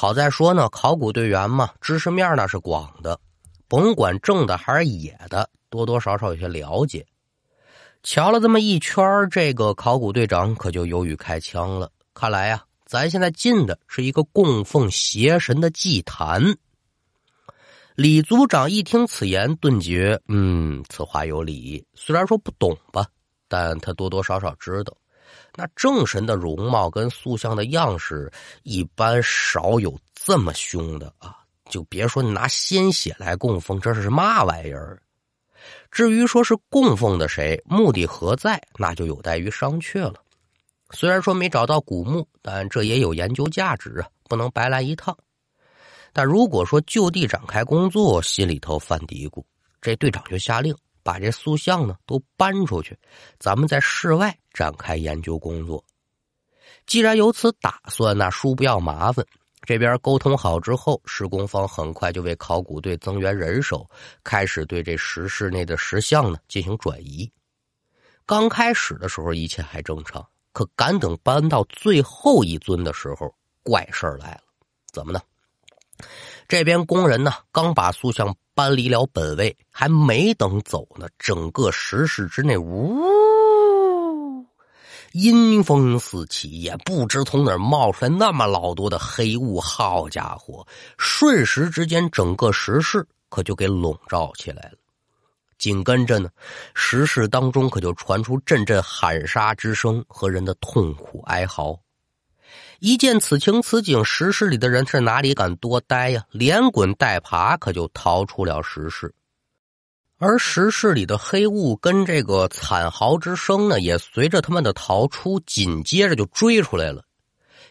好在说呢，考古队员嘛，知识面那是广的，甭管正的还是野的，多多少少有些了解。瞧了这么一圈，这个考古队长可就犹豫开枪了。看来呀，咱现在进的是一个供奉邪神的祭坛。李组长一听此言，顿觉，嗯，此话有理。虽然说不懂吧，但他多多少少知道，那正神的容貌跟塑像的样式，一般少有这么凶的啊！就别说拿鲜血来供奉，这是嘛玩意儿？至于说是供奉的谁，目的何在，那就有待于商榷了。虽然说没找到古墓，但这也有研究价值啊，不能白来一趟。但如果说就地展开工作，心里头犯嘀咕，这队长就下令把这塑像呢都搬出去，咱们在室外展开研究工作。既然有此打算，那叔不要麻烦。这边沟通好之后，施工方很快就为考古队增援人手，开始对这石室内的石像呢进行转移。刚开始的时候一切还正常，可赶等搬到最后一尊的时候，怪事来了。怎么呢？这边工人呢刚把塑像搬离了本位，还没等走呢，整个石室之内呜。阴风四起，也不知从哪儿冒出来那么老多的黑雾。好家伙，瞬时之间，整个石室可就给笼罩起来了。紧跟着呢，石室当中可就传出阵阵喊杀之声和人的痛苦哀嚎。一见此情此景，石室里的人是哪里敢多待呀？连滚带爬，可就逃出了石室。而石室里的黑雾跟这个惨嚎之声呢，也随着他们的逃出，紧接着就追出来了。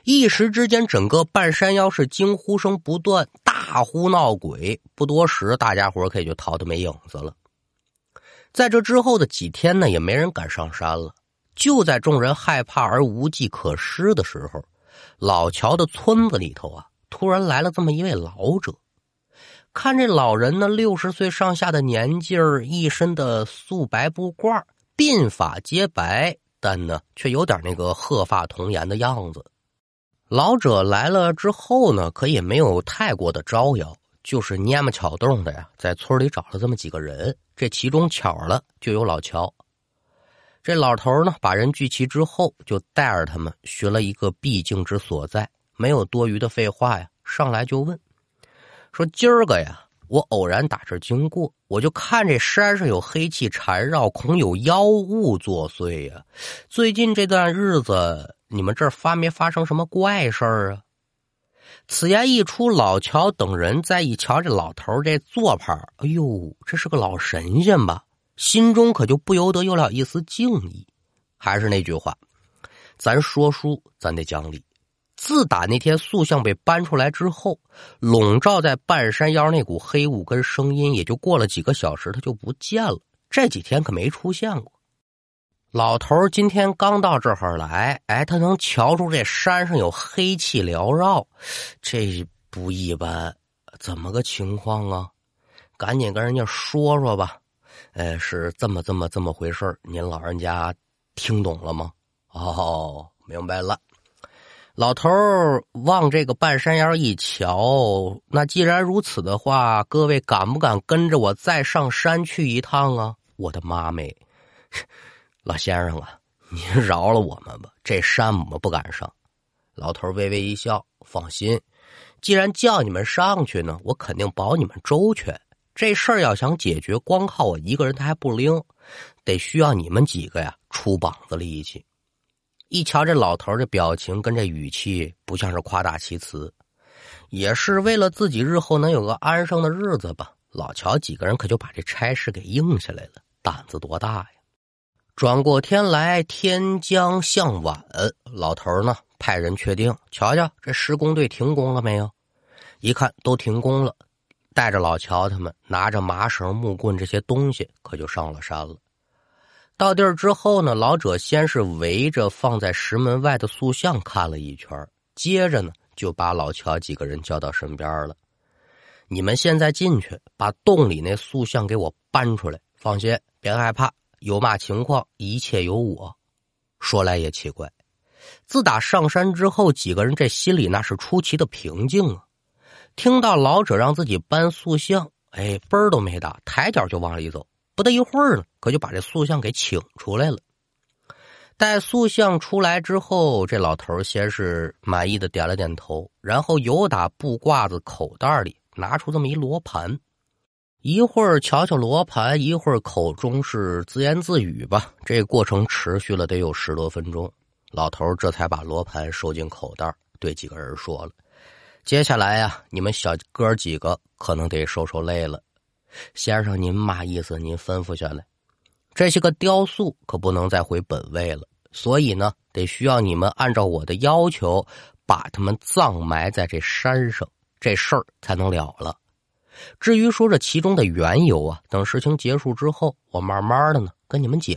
一时之间，整个半山腰是惊呼声不断，大呼闹鬼。不多时，大家伙可以就逃得没影子了。在这之后的几天呢，也没人敢上山了。就在众人害怕而无计可施的时候，老乔的村子里头啊，突然来了这么一位老者。看这老人呢，六十岁上下的年纪儿，一身的素白布褂，鬓发皆白，但呢，却有点那个鹤发童颜的样子。老者来了之后呢，可也没有太过的招摇，就是蔫么巧动的呀，在村里找了这么几个人，这其中巧了就有老乔。这老头呢，把人聚齐之后，就带着他们寻了一个僻静之所在，没有多余的废话呀，上来就问。说今儿个呀，我偶然打这经过，我就看这山上有黑气缠绕，恐有妖物作祟呀。最近这段日子，你们这儿发没发生什么怪事儿啊？此言一出，老乔等人再一瞧这老头这做派哎呦，这是个老神仙吧？心中可就不由得有了一丝敬意。还是那句话，咱说书，咱得讲理。自打那天塑像被搬出来之后，笼罩在半山腰那股黑雾跟声音，也就过了几个小时，他就不见了。这几天可没出现过。老头今天刚到这儿来，哎，他能瞧出这山上有黑气缭绕，这不一般。怎么个情况啊？赶紧跟人家说说吧。呃，是这么这么这么回事您老人家听懂了吗？哦，明白了。老头往这个半山腰一瞧，那既然如此的话，各位敢不敢跟着我再上山去一趟啊？我的妈美，老先生啊，您饶了我们吧，这山我们不敢上。老头微微一笑，放心，既然叫你们上去呢，我肯定保你们周全。这事儿要想解决，光靠我一个人他还不灵，得需要你们几个呀出膀子力气。一瞧这老头的表情跟这语气，不像是夸大其词，也是为了自己日后能有个安生的日子吧。老乔几个人可就把这差事给应下来了，胆子多大呀！转过天来，天将向晚，老头呢派人确定，瞧瞧这施工队停工了没有？一看都停工了，带着老乔他们拿着麻绳、木棍这些东西，可就上了山了。到地儿之后呢，老者先是围着放在石门外的塑像看了一圈，接着呢就把老乔几个人叫到身边了。你们现在进去，把洞里那塑像给我搬出来。放心，别害怕，有嘛情况，一切有我。说来也奇怪，自打上山之后，几个人这心里那是出奇的平静啊。听到老者让自己搬塑像，哎，嘣儿都没打，抬脚就往里走。不大一会儿呢，可就把这塑像给请出来了。待塑像出来之后，这老头先是满意的点了点头，然后由打布褂子口袋里拿出这么一罗盘。一会儿瞧瞧罗盘，一会儿口中是自言自语吧。这过程持续了得有十多分钟，老头这才把罗盘收进口袋，对几个人说了：“接下来呀，你们小哥几个可能得受受累了。先生您嘛意思？您吩咐下来。这些个雕塑可不能再回本位了，所以呢，得需要你们按照我的要求，把他们葬埋在这山上，这事儿才能了了。”至于说这其中的缘由啊，等事情结束之后，我慢慢的呢跟你们讲。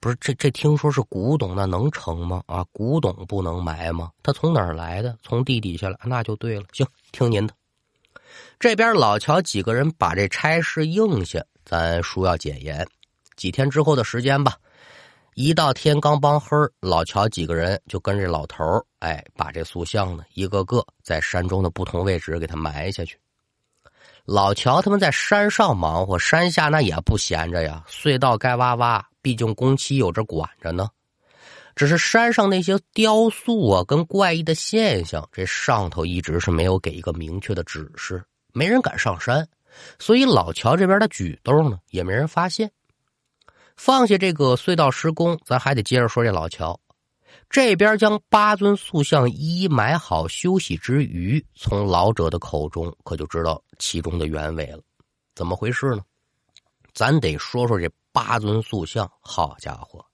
不是这这听说是古董，那能成吗？啊，古董不能埋吗？他从哪儿来的？从地底下来，那就对了。行，听您的。这边老乔几个人把这差事应下，咱书要检验。几天之后的时间吧，一到天刚帮黑老乔几个人就跟这老头哎，把这塑像呢一个个在山中的不同位置给他埋下去。老乔他们在山上忙活，山下那也不闲着呀。隧道该挖挖，毕竟工期有这管着呢。只是山上那些雕塑啊，跟怪异的现象，这上头一直是没有给一个明确的指示，没人敢上山，所以老乔这边的举动呢，也没人发现。放下这个隧道施工，咱还得接着说这老乔。这边将八尊塑像一一埋好休息之余，从老者的口中可就知道其中的原委了。怎么回事呢？咱得说说这八尊塑像。好家伙，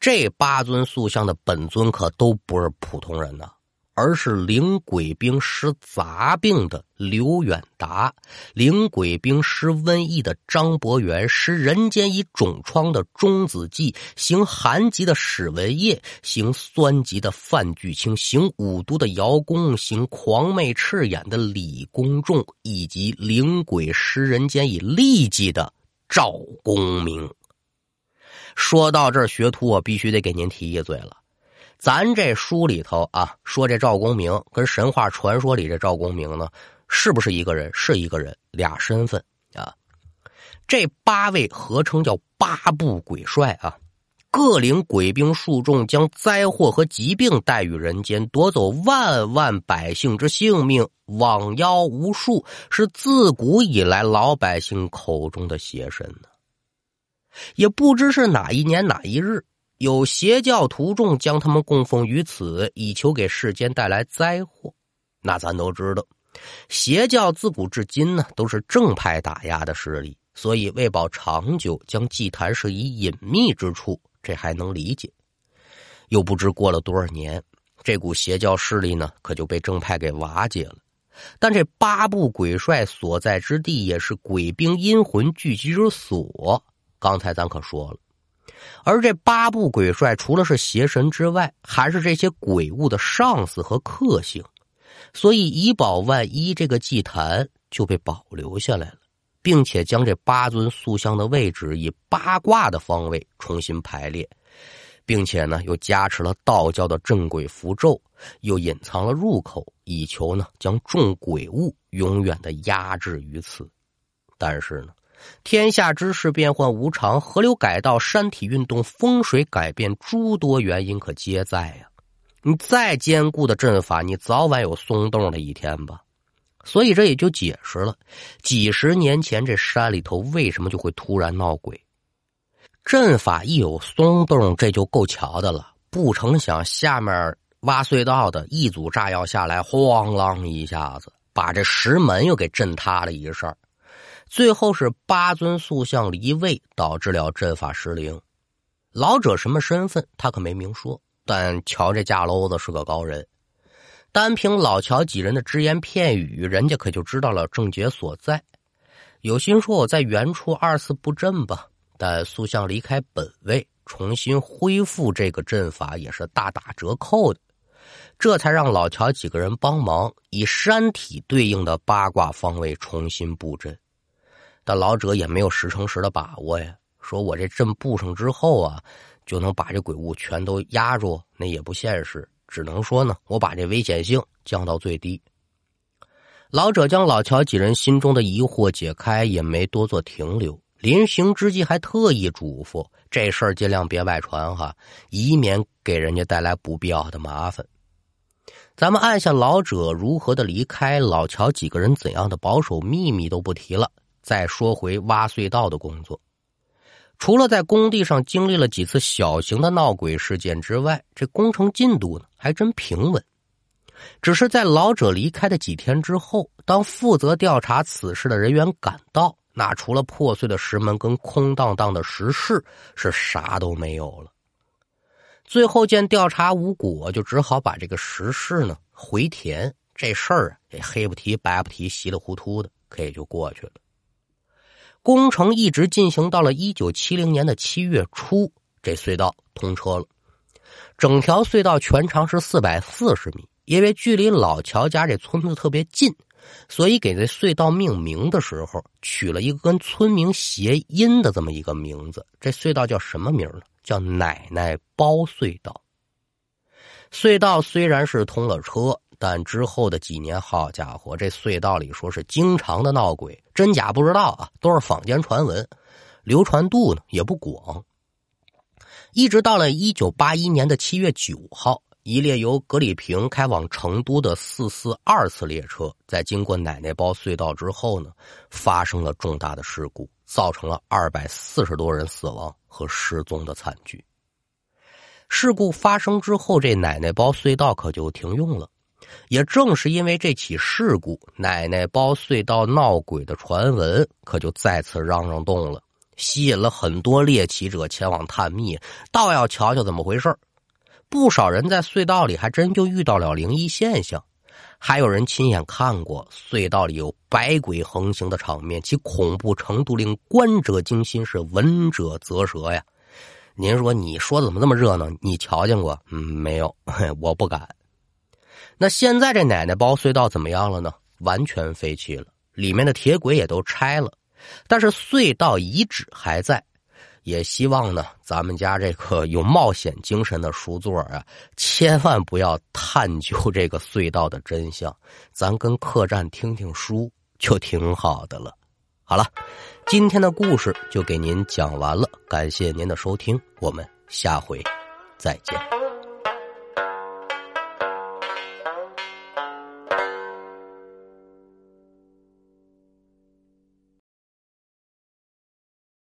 这八尊塑像的本尊可都不是普通人呐。而是灵鬼兵施杂病的刘远达，灵鬼兵施瘟疫的张伯元，施人间以肿疮的钟子骥，行寒疾的史文业，行酸疾的范巨清，行五毒的姚公，行狂魅赤眼的李公仲，以及灵鬼施人间以痢疾的赵公明。说到这儿，学徒我必须得给您提一嘴了。咱这书里头啊，说这赵公明跟神话传说里这赵公明呢，是不是一个人？是一个人，俩身份啊。这八位合称叫八部鬼帅啊，各领鬼兵数众，将灾祸和疾病带于人间，夺走万万百姓之性命，枉妖无数，是自古以来老百姓口中的邪神呢。也不知是哪一年哪一日。有邪教徒众将他们供奉于此，以求给世间带来灾祸。那咱都知道，邪教自古至今呢都是正派打压的势力，所以为保长久，将祭坛设以隐秘之处，这还能理解。又不知过了多少年，这股邪教势力呢可就被正派给瓦解了。但这八部鬼帅所在之地，也是鬼兵阴魂聚集之所。刚才咱可说了。而这八部鬼帅除了是邪神之外，还是这些鬼物的上司和克星，所以以保万一，这个祭坛就被保留下来了，并且将这八尊塑像的位置以八卦的方位重新排列，并且呢又加持了道教的镇鬼符咒，又隐藏了入口，以求呢将众鬼物永远的压制于此。但是呢。天下之事变幻无常，河流改道、山体运动、风水改变，诸多原因可皆在呀。你再坚固的阵法，你早晚有松动的一天吧。所以这也就解释了几十年前这山里头为什么就会突然闹鬼。阵法一有松动，这就够瞧的了。不成想下面挖隧道的一组炸药下来，哐啷一下子把这石门又给震塌了一事儿。最后是八尊塑像离位，导致了阵法失灵。老者什么身份，他可没明说。但瞧这架篓子是个高人，单凭老乔几人的只言片语，人家可就知道了症结所在。有心说我在原处二次布阵吧，但塑像离开本位，重新恢复这个阵法也是大打折扣的。这才让老乔几个人帮忙，以山体对应的八卦方位重新布阵。但老者也没有十成十的把握呀。说我这阵布上之后啊，就能把这鬼物全都压住，那也不现实。只能说呢，我把这危险性降到最低。老者将老乔几人心中的疑惑解开，也没多做停留。临行之际，还特意嘱咐这事儿尽量别外传哈，以免给人家带来不必要的麻烦。咱们按下老者如何的离开，老乔几个人怎样的保守秘密都不提了。再说回挖隧道的工作。除了在工地上经历了几次小型的闹鬼事件之外，这工程进度呢还真平稳。只是在老者离开的几天之后，当负责调查此事的人员赶到，那除了破碎的石门跟空荡荡的石室，是啥都没有了。最后见调查无果，就只好把这个石室呢回填。这事儿啊，也黑不提白不提，稀里糊涂的，可也就过去了。工程一直进行到了一九七零年的七月初，这隧道通车了。整条隧道全长是四百四十米，因为距离老乔家这村子特别近，所以给这隧道命名的时候取了一个跟村民谐音的这么一个名字。这隧道叫什么名呢？叫奶奶包隧道。隧道虽然是通了车。但之后的几年，好家伙，这隧道里说是经常的闹鬼，真假不知道啊，都是坊间传闻，流传度呢也不广。一直到了一九八一年的七月九号，一列由格里坪开往成都的四四二次列车，在经过奶奶包隧道之后呢，发生了重大的事故，造成了二百四十多人死亡和失踪的惨剧。事故发生之后，这奶奶包隧道可就停用了。也正是因为这起事故，奶奶包隧道闹鬼的传闻可就再次嚷嚷动了，吸引了很多猎奇者前往探秘，倒要瞧瞧怎么回事不少人在隧道里还真就遇到了灵异现象，还有人亲眼看过隧道里有百鬼横行的场面，其恐怖程度令观者惊心，是闻者啧舌呀。您说，你说怎么这么热闹？你瞧见过？嗯，没有，我不敢。那现在这奶奶包隧道怎么样了呢？完全废弃了，里面的铁轨也都拆了，但是隧道遗址还在。也希望呢，咱们家这个有冒险精神的书座啊，千万不要探究这个隧道的真相，咱跟客栈听听书就挺好的了。好了，今天的故事就给您讲完了，感谢您的收听，我们下回再见。